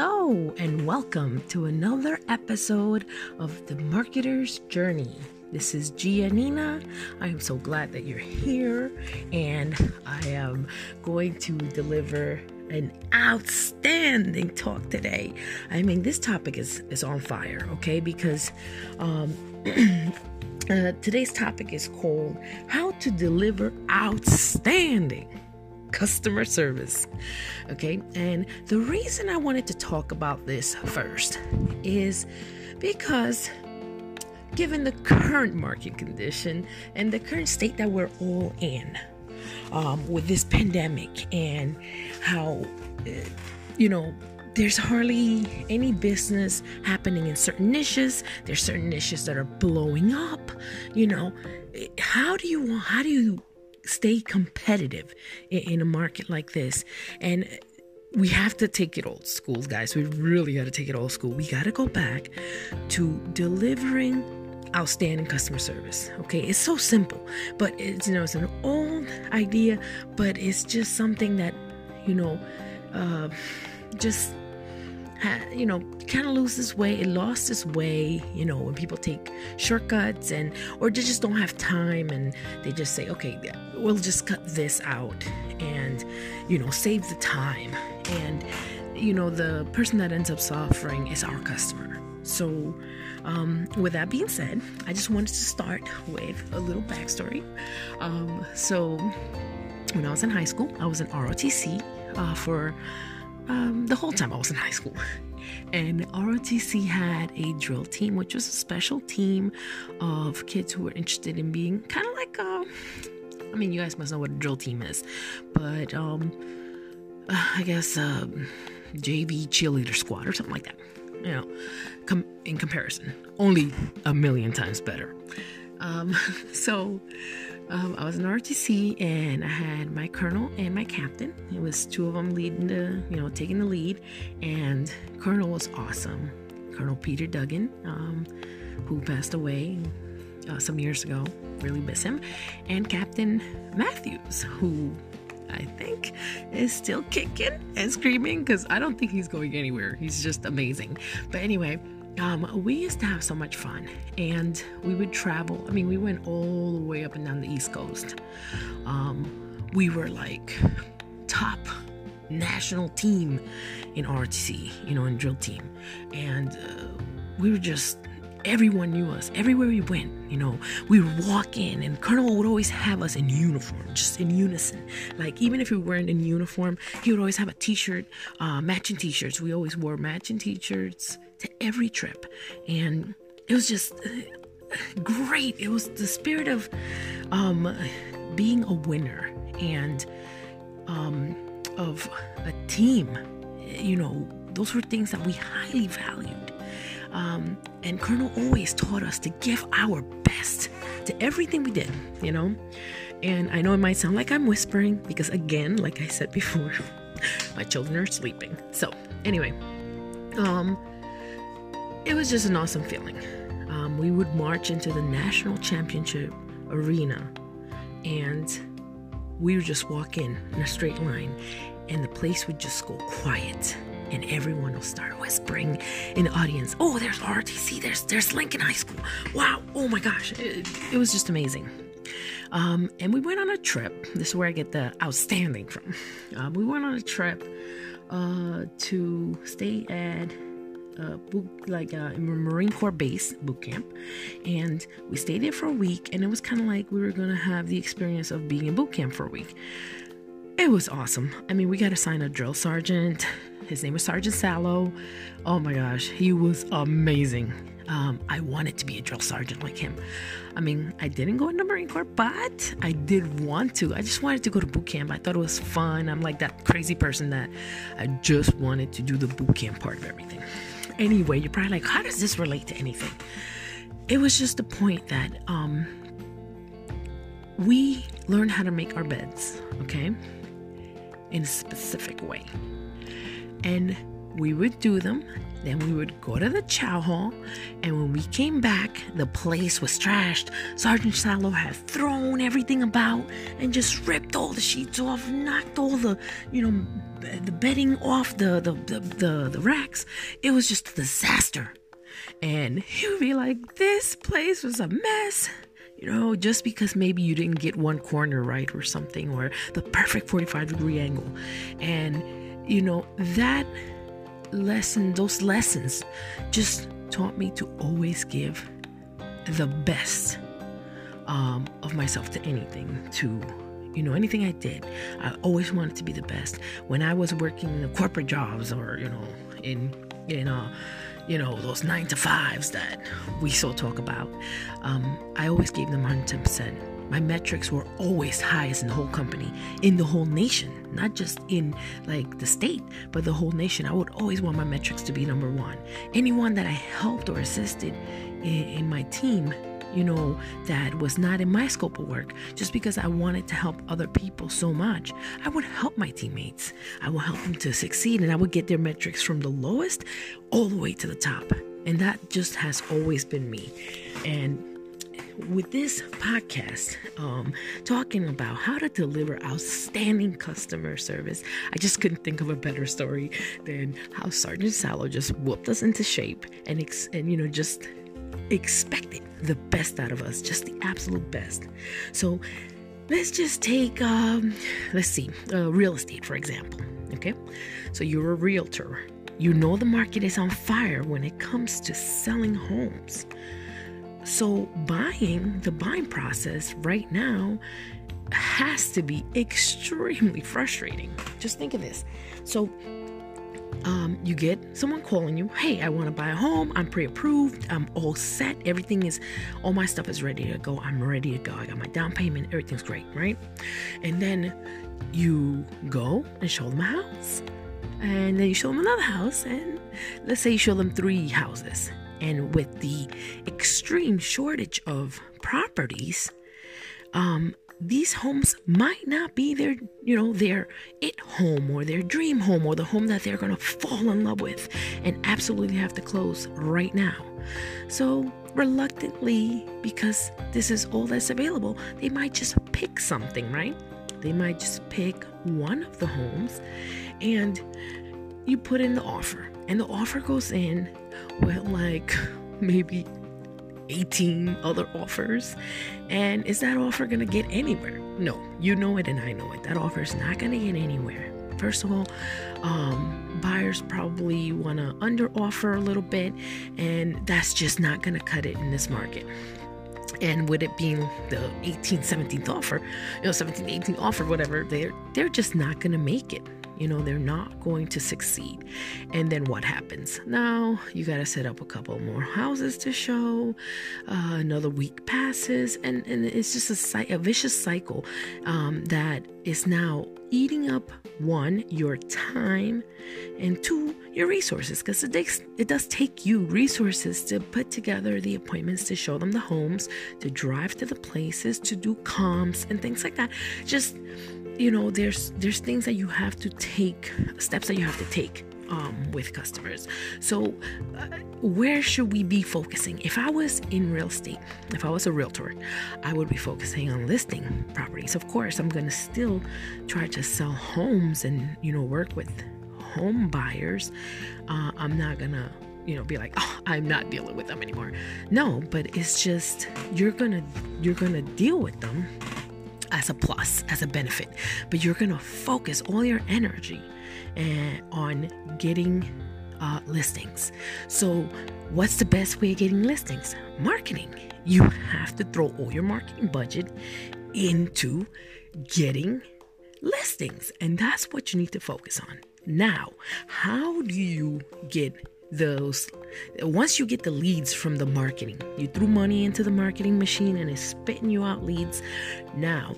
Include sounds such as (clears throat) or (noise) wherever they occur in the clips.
Hello, and welcome to another episode of The Marketer's Journey. This is Gia Nina. I am so glad that you're here, and I am going to deliver an outstanding talk today. I mean, this topic is, is on fire, okay? Because um, (clears throat) uh, today's topic is called How to Deliver Outstanding customer service. Okay, and the reason I wanted to talk about this first is because given the current market condition and the current state that we're all in um, with this pandemic and how, uh, you know, there's hardly any business happening in certain niches. There's certain niches that are blowing up. You know, how do you want? How do you stay competitive in, in a market like this. And we have to take it old school, guys. We really got to take it old school. We got to go back to delivering outstanding customer service. Okay, it's so simple, but it's you know it's an old idea, but it's just something that you know, uh, just you know, kind of lose its way. It lost its way, you know, when people take shortcuts and, or they just don't have time and they just say, okay, we'll just cut this out and, you know, save the time. And, you know, the person that ends up suffering is our customer. So, um, with that being said, I just wanted to start with a little backstory. Um, so, when I was in high school, I was in ROTC uh, for um, the whole time I was in high school. And ROTC had a drill team, which was a special team of kids who were interested in being kind of like, uh, I mean, you guys must know what a drill team is, but um, I guess uh, JV cheerleader squad or something like that. You know, com- in comparison, only a million times better. Um, (laughs) so um, I was in RTC and I had my colonel and my captain. It was two of them leading the, you know, taking the lead. And Colonel was awesome. Colonel Peter Duggan, um, who passed away uh, some years ago. Really miss him. And Captain Matthews, who I think is still kicking and screaming because I don't think he's going anywhere. He's just amazing. But anyway, um, we used to have so much fun and we would travel. I mean, we went all the way up and down the East Coast. Um, we were like top national team in RTC, you know, in drill team. And uh, we were just, everyone knew us. Everywhere we went, you know, we would walk in and Colonel would always have us in uniform, just in unison. Like, even if we weren't in uniform, he would always have a t shirt, uh, matching t shirts. We always wore matching t shirts to every trip. And it was just uh, great. It was the spirit of um, being a winner and um, of a team. You know, those were things that we highly valued. Um, and Colonel always taught us to give our best to everything we did, you know. And I know it might sound like I'm whispering because, again, like I said before, (laughs) my children are sleeping. So, anyway, um, it was just an awesome feeling. Um, we would march into the national championship arena and we would just walk in in a straight line and the place would just go quiet and everyone will start whispering in the audience oh there's rtc there's there's lincoln high school wow oh my gosh it, it was just amazing um, and we went on a trip this is where i get the outstanding from um, we went on a trip uh, to stay at uh, boot, like a Marine Corps base boot camp, and we stayed there for a week. And it was kind of like we were gonna have the experience of being in boot camp for a week. It was awesome. I mean, we got assigned a drill sergeant. His name was Sergeant Sallow. Oh my gosh, he was amazing. Um, I wanted to be a drill sergeant like him. I mean, I didn't go into Marine Corps, but I did want to. I just wanted to go to boot camp. I thought it was fun. I'm like that crazy person that I just wanted to do the boot camp part of everything anyway, you're probably like, how does this relate to anything? It was just the point that um, we learn how to make our beds, okay, in a specific way. And we would do them. Then we would go to the chow hall, and when we came back, the place was trashed. Sergeant Salo had thrown everything about and just ripped all the sheets off, knocked all the, you know, the bedding off the the, the, the, the racks. It was just a disaster. And (laughs) he would be like, This place was a mess you know, just because maybe you didn't get one corner right or something, or the perfect 45 degree angle. And, you know, that lesson, those lessons just taught me to always give the best um, of myself to anything, to you know anything i did i always wanted to be the best when i was working in the corporate jobs or you know in in uh you know, those nine to fives that we so talk about, um, I always gave them 110%. My metrics were always highest in the whole company, in the whole nation, not just in like the state, but the whole nation. I would always want my metrics to be number one. Anyone that I helped or assisted in, in my team you know, that was not in my scope of work just because I wanted to help other people so much. I would help my teammates. I would help them to succeed and I would get their metrics from the lowest all the way to the top. And that just has always been me. And with this podcast, um, talking about how to deliver outstanding customer service, I just couldn't think of a better story than how Sergeant Salo just whooped us into shape and, ex- and you know, just expected the best out of us, just the absolute best. So let's just take, um, let's see, uh, real estate, for example. Okay. So you're a realtor. You know the market is on fire when it comes to selling homes. So buying, the buying process right now has to be extremely frustrating. Just think of this. So um, you get someone calling you, hey, I want to buy a home. I'm pre approved. I'm all set. Everything is, all my stuff is ready to go. I'm ready to go. I got my down payment. Everything's great, right? And then you go and show them a house. And then you show them another house. And let's say you show them three houses. And with the extreme shortage of properties, um, these homes might not be their, you know, their it home or their dream home or the home that they're going to fall in love with and absolutely have to close right now. So, reluctantly, because this is all that's available, they might just pick something, right? They might just pick one of the homes and you put in the offer. And the offer goes in with like maybe 18 other offers. And is that offer going to get anywhere? No, you know it and I know it. That offer is not going to get anywhere. First of all, um, buyers probably want to under offer a little bit, and that's just not going to cut it in this market. And with it being the 18th, 17th offer, you know, 17th, 18th offer, whatever, they're they're just not going to make it you know, they're not going to succeed. And then what happens? Now you got to set up a couple more houses to show. Uh, another week passes, and, and it's just a, a vicious cycle um, that is now eating up one, your time, and two, your resources. Because it, takes, it does take you resources to put together the appointments, to show them the homes, to drive to the places, to do comps and things like that. Just you know there's there's things that you have to take steps that you have to take um, with customers. So uh, where should we be focusing? If i was in real estate if i was a realtor i would be focusing on listing properties. Of course i'm going to still try to sell homes and you know work with home buyers. Uh, i'm not gonna you know be like oh i'm not dealing with them anymore. No but it's just you're gonna you're gonna deal with them as a plus, as a benefit. But you're going to focus all your energy uh, on getting uh, listings. So, what's the best way of getting listings? Marketing. You have to throw all your marketing budget into getting listings, and that's what you need to focus on. Now, how do you get those once you get the leads from the marketing you threw money into the marketing machine and it's spitting you out leads. Now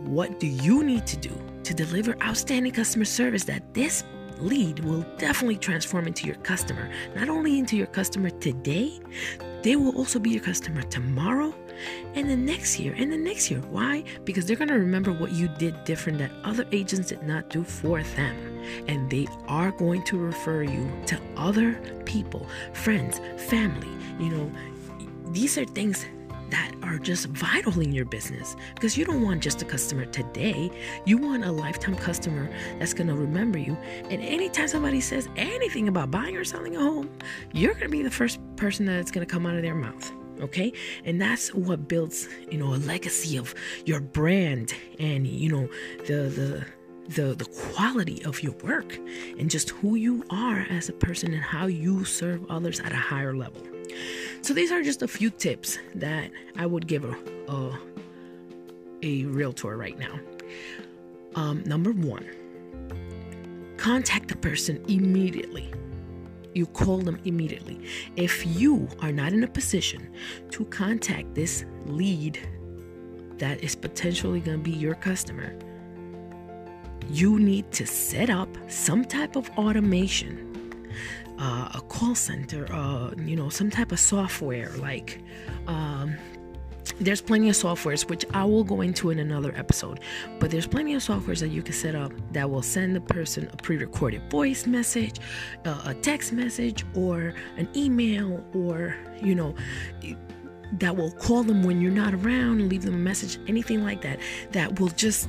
what do you need to do to deliver outstanding customer service that this lead will definitely transform into your customer? Not only into your customer today they will also be your customer tomorrow and the next year and the next year. Why? Because they're going to remember what you did different that other agents did not do for them. And they are going to refer you to other people, friends, family. You know, these are things that are just vital in your business because you don't want just a customer today. You want a lifetime customer that's going to remember you. And anytime somebody says anything about buying or selling a home, you're going to be the first person that's going to come out of their mouth okay and that's what builds you know a legacy of your brand and you know the the the the quality of your work and just who you are as a person and how you serve others at a higher level so these are just a few tips that I would give a a, a realtor right now. Um, number one, contact the person immediately. You call them immediately. If you are not in a position to contact this lead that is potentially going to be your customer, you need to set up some type of automation uh, a call center, uh, you know, some type of software like. Um, there's plenty of softwares which I will go into in another episode, but there's plenty of softwares that you can set up that will send the person a pre-recorded voice message, uh, a text message, or an email, or you know, that will call them when you're not around and leave them a message, anything like that. That will just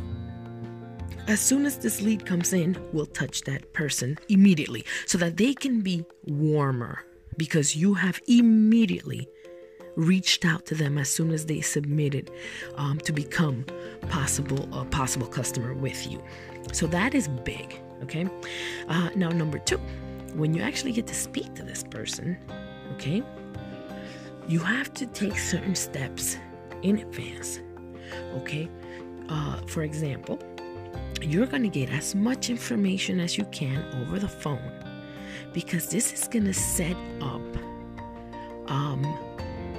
as soon as this lead comes in, we'll touch that person immediately so that they can be warmer because you have immediately reached out to them as soon as they submitted um, to become possible a possible customer with you. So that is big. Okay. Uh, now number two, when you actually get to speak to this person, okay, you have to take certain steps in advance. Okay. Uh, for example, you're going to get as much information as you can over the phone because this is going to set up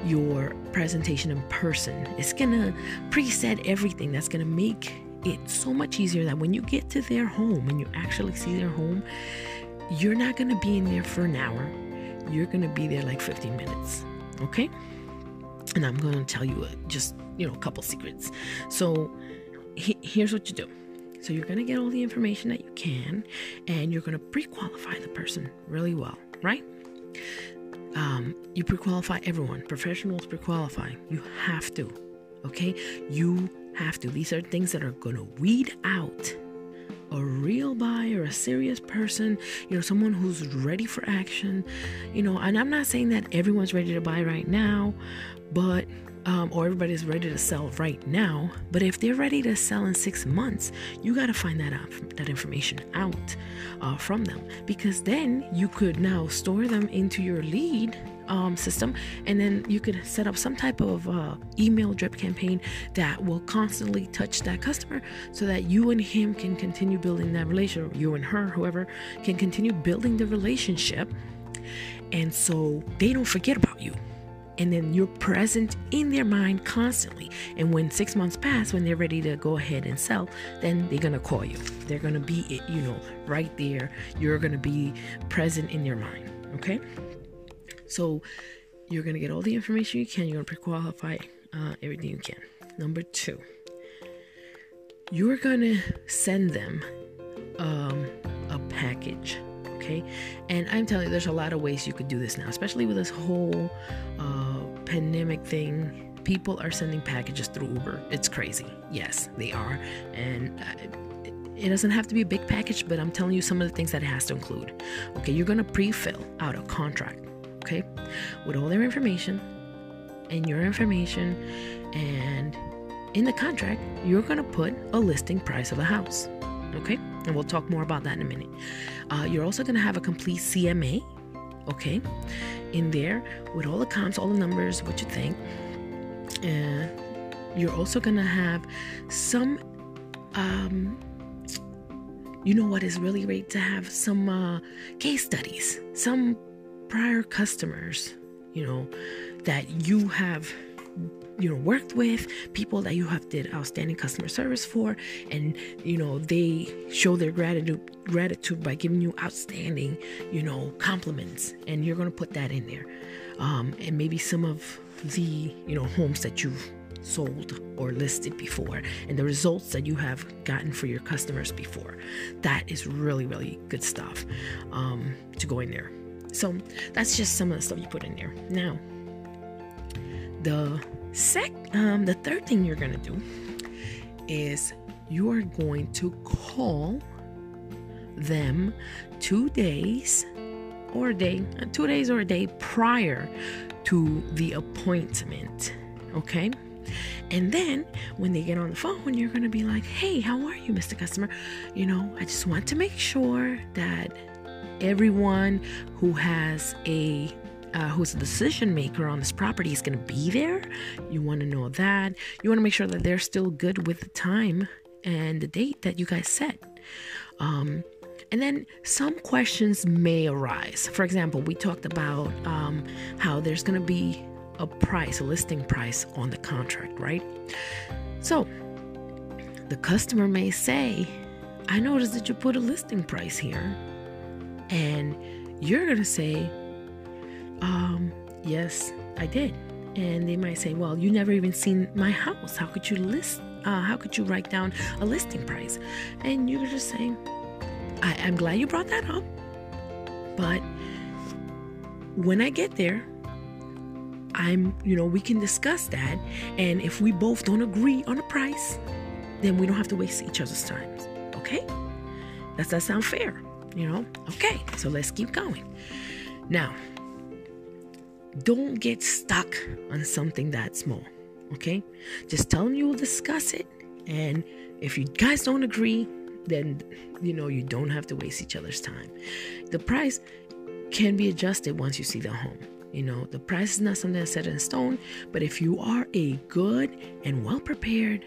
your presentation in person. It's to preset everything that's to make it so much easier that when you get to their home and you actually see their home, you're not to be in there for an hour. You're to be there like 15 minutes. Okay? And I'm to tell you uh, just, you know, a couple secrets. So he, here's what you do so you're going to get all the information that you can, and you're going to pre-qualify the person really well, right? Um, you pre-qualify everyone. Professionals pre-qualify. You have to. Okay, you have to. These are things that are to weed out a real buyer, a serious person, you know, someone who's ready for action, you know, and I'm not saying that everyone's ready to buy right now, but um, or everybody's ready to sell right now. But if they're ready to sell in six months, you got to find that out, that information out uh, from them, because then you could now store them into your lead um, system, and then you could set up some type of uh, email drip campaign that will constantly touch that customer, so that you and him can continue building that relationship. You and her, whoever, can continue building the relationship, and so they don't forget about you and then you're present in their mind constantly. And when six months pass, when they're ready to go ahead and sell, then they're gonna call you. They're gonna be, you know, right there. You're gonna be present in their mind. Okay. So you're gonna get all the information you can. You're gonna pre-qualify uh, everything you can. Number two, you're gonna send them um, a package okay? And i'm telling you there's a lot of ways you could do this now especially with this whole uh, pandemic thing. People are sending packages through uber. It's crazy. Yes they are. And uh, it doesn't have to be a big package but i'm telling you some of the things that it has to include. Okay you're going to pre-fill out a contract okay with all their information and your information and in the contract you're to put a listing price of the house okay and we'll talk more about that in a minute. Uh, you're also going to have a complete CMA, okay, in there with all the comps, all the numbers, what you think. And you're also going to have some, um, you know what is really great to have some uh, case studies, some prior customers, you know, that you have you know worked with people that you have did outstanding customer service for and you know they show their gratitude gratitude by giving you outstanding you know compliments and you're going to put that in there um, and maybe some of the you know homes that you've sold or listed before and the results that you have gotten for your customers before. That is really, really good stuff um, to go in there. So that's just some of the stuff you put in there. Now, the sec, um, the third thing you're gonna do is you are going to call them two days or a day, two days or a day prior to the appointment. Okay. And then when they get on the phone, you're going to be like, hey, how are you, Mr. Customer? You know, I just want to make sure that everyone who has a uh, who's the decision maker on this property is going to be there. You want to know that. You want to make sure that they're still good with the time and the date that you guys set. Um, and then some questions may arise. For example, we talked about um, how there's going to be a price, a listing price on the contract, right? So the customer may say, I noticed that you put a listing price here. And you're going to say, um, yes, I did. And they might say, well, you never even seen my house. How could you list? Uh, how could you write down a listing price? And you're just saying, I- I'm glad you brought that up. But when I get there, I'm, you know, we can discuss that. And if we both don't agree on a price, then we don't have to waste each other's time. Okay? Does that sound fair? You know? Okay, so let's keep going. Now, don't get stuck on something that small. Okay? Just tell them you will discuss it. And if you guys don't agree, then you know you don't have to waste each other's time. The price can be adjusted once you see the home. You know, the price is not something that's set in stone, but if you are a good and well prepared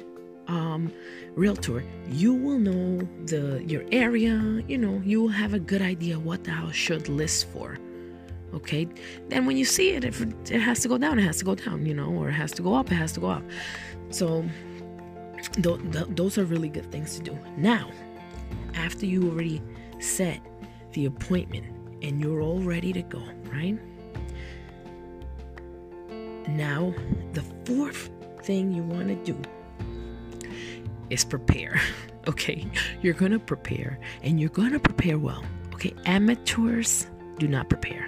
um, realtor, you will know the your area. You know, you will have a good idea what the house should list for. Okay, then when you see it, if it has to go down, it has to go down. You know, or it has to go up, it has to go up. So, th- th- those are really good things to do. Now, after you already set the appointment and you're all ready to go, right? Now, the fourth thing you want to do is prepare. (laughs) Okay, you're to prepare and you're to prepare well. Okay, amateurs do not prepare,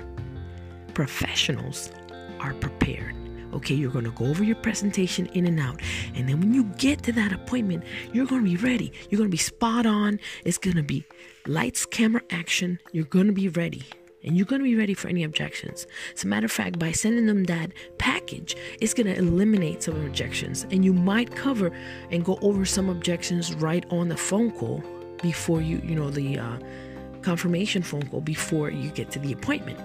professionals are prepared. Okay, you're going to go over your presentation in and out. And then when you get to that appointment, you're going to be ready. You're going to be spot on. It's going to be lights, camera, action. You're going to be ready and you're going to be ready for any objections. As a matter of fact, by sending them that package, it's going to eliminate some objections, and you might cover and go over some objections right on the phone call before you, you know, the uh, confirmation phone call before you get to the appointment.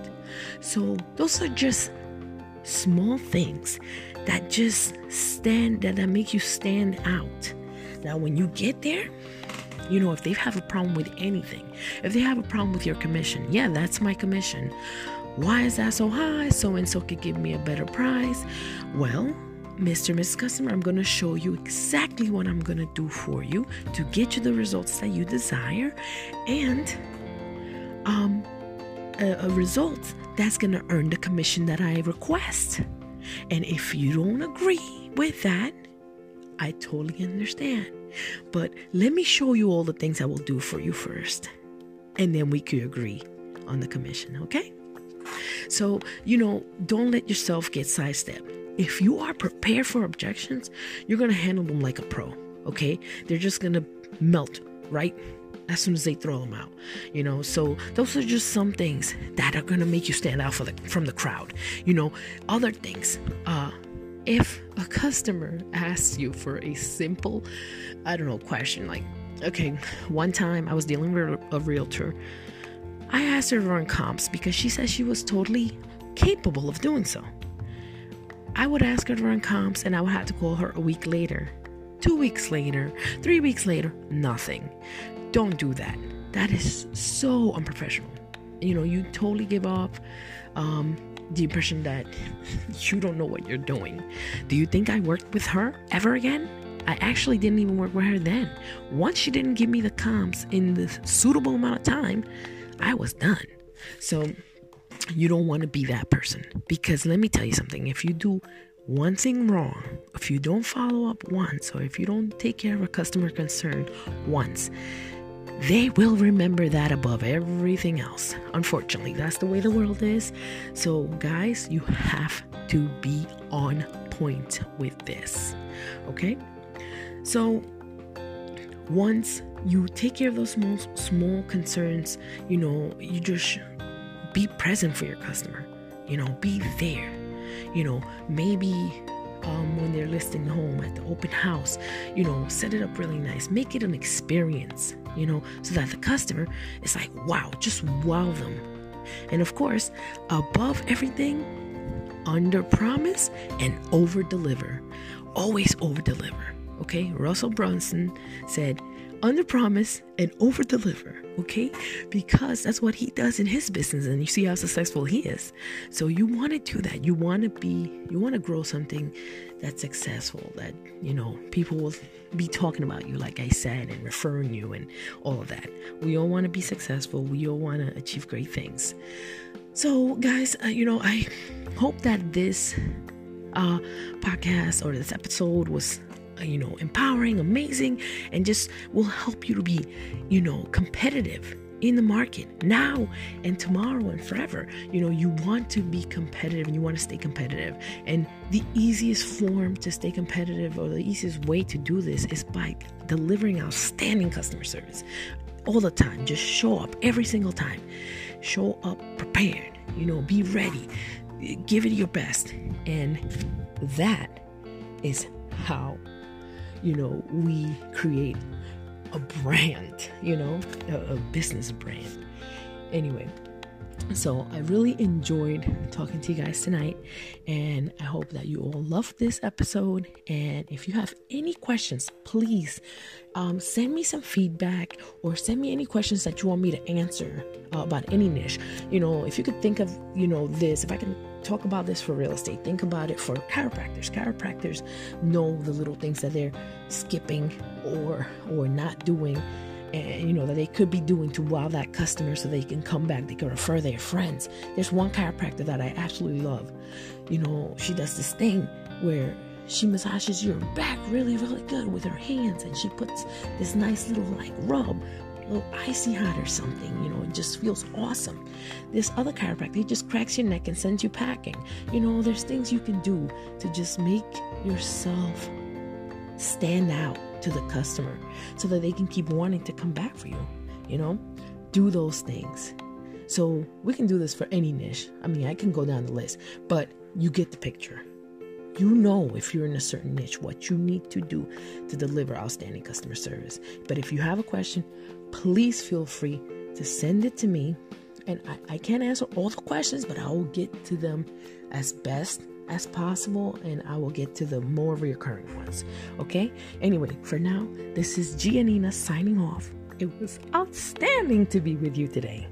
So those are just small things that just stand that, that make you stand out. Now, when you get there, you know, if they have a problem with anything, if they have a problem with your commission, yeah, that's my commission. Why is that so high? So and so could give me a better price. Well, Mr. Mrs. Customer, I'm going to show you exactly what I'm going to do for you to get you the results that you desire and um, a, a result that's going to earn the commission that I request. And if you don't agree with that, I totally understand. But let me show you all the things I will do for you first. And then we could agree on the commission, okay? So, you know, don't let yourself get sidestepped. If you are prepared for objections, you're going to handle them like a pro, okay? They're just going to melt right as soon as they throw them out you know so those are just some things that are to make you stand out the, from the crowd you know other things uh if a customer asks you for a simple, I don't know, question, like, okay, one time I was dealing with a realtor, I asked her to run comps because she said she was totally capable of doing so. I would ask her to run comps and I would have to call her a week later, two weeks later, three weeks later, nothing. Don't do that. That is so unprofessional. You know, you totally give off Um, the impression that (laughs) you don't know what you're doing. Do you think I worked with her ever again? I actually didn't even work with her then. Once she didn't give me the comps in the suitable amount of time, I was done. So you don't want to be that person because let me tell you something. If you do one thing wrong, if you don't follow up once, or if you don't take care of a customer concern once, they will remember that above everything else. Unfortunately, that's the way the world is. So, guys, you have to be on point with this. Okay? So, once you take care of those small small concerns, you know, you just be present for your customer. You know, be there. You know, maybe um, when they're listing the home at the open house, you know, set it up really nice. Make it an experience, you know, so that the customer is like, wow, just wow them. And of course, above everything, under promise and over deliver. Always over deliver. Okay, Russell Brunson said, under promise and over deliver, okay? Because that's what he does in his business, and you see how successful he is. So you want to do that. You want to be, you want to grow something that's successful, that, you know, people will be talking about you, like I said, and referring you and all of that. We all want to be successful, we all want to achieve great things. So, guys, uh, you know, I hope that this uh, podcast or this episode was uh, you know, empowering, amazing, and just will help you to be, you know, competitive in the market now and tomorrow and forever. You know, you want to be competitive and you want to stay competitive. And the easiest form to stay competitive or the easiest way to do this is by delivering outstanding customer service all the time. Just show up every single time. Show up prepared, you know, be ready, give it your best. And that is how you know, we create a brand, you know, a, a business brand. Anyway, so I really enjoyed talking to you guys tonight, and I hope that you all loved this episode. And if you have any questions, please um, send me some feedback or send me any questions that you want me to answer uh, about any niche. You know, if you could think of, you know, this, if I can talk about this for real estate, think about it for chiropractors. Chiropractors know the little things that they're skipping or or not doing and you know that they could be doing to wow that customer so they can come back. They can refer their friends. There's one chiropractor that i absolutely love. You know she does this thing where she massages your back really really good with her hands and she puts this nice little like rub little icy hot or something you know it just feels awesome this other chiropractor he just cracks your neck and sends you packing you know there's things you can do to just make yourself stand out to the customer so that they can keep wanting to come back for you. You know, do those things. So we can do this for any niche. I mean, I can go down the list, but you get the picture. You know, if you're in a certain niche, what you need to do to deliver outstanding customer service. But if you have a question, please feel free to send it to me. And I, I can't answer all the questions, but I will get to them as best as possible and I will get to the more recurring ones. Okay? Anyway, for now, this is Gia Nina signing off. It was outstanding to be with you today.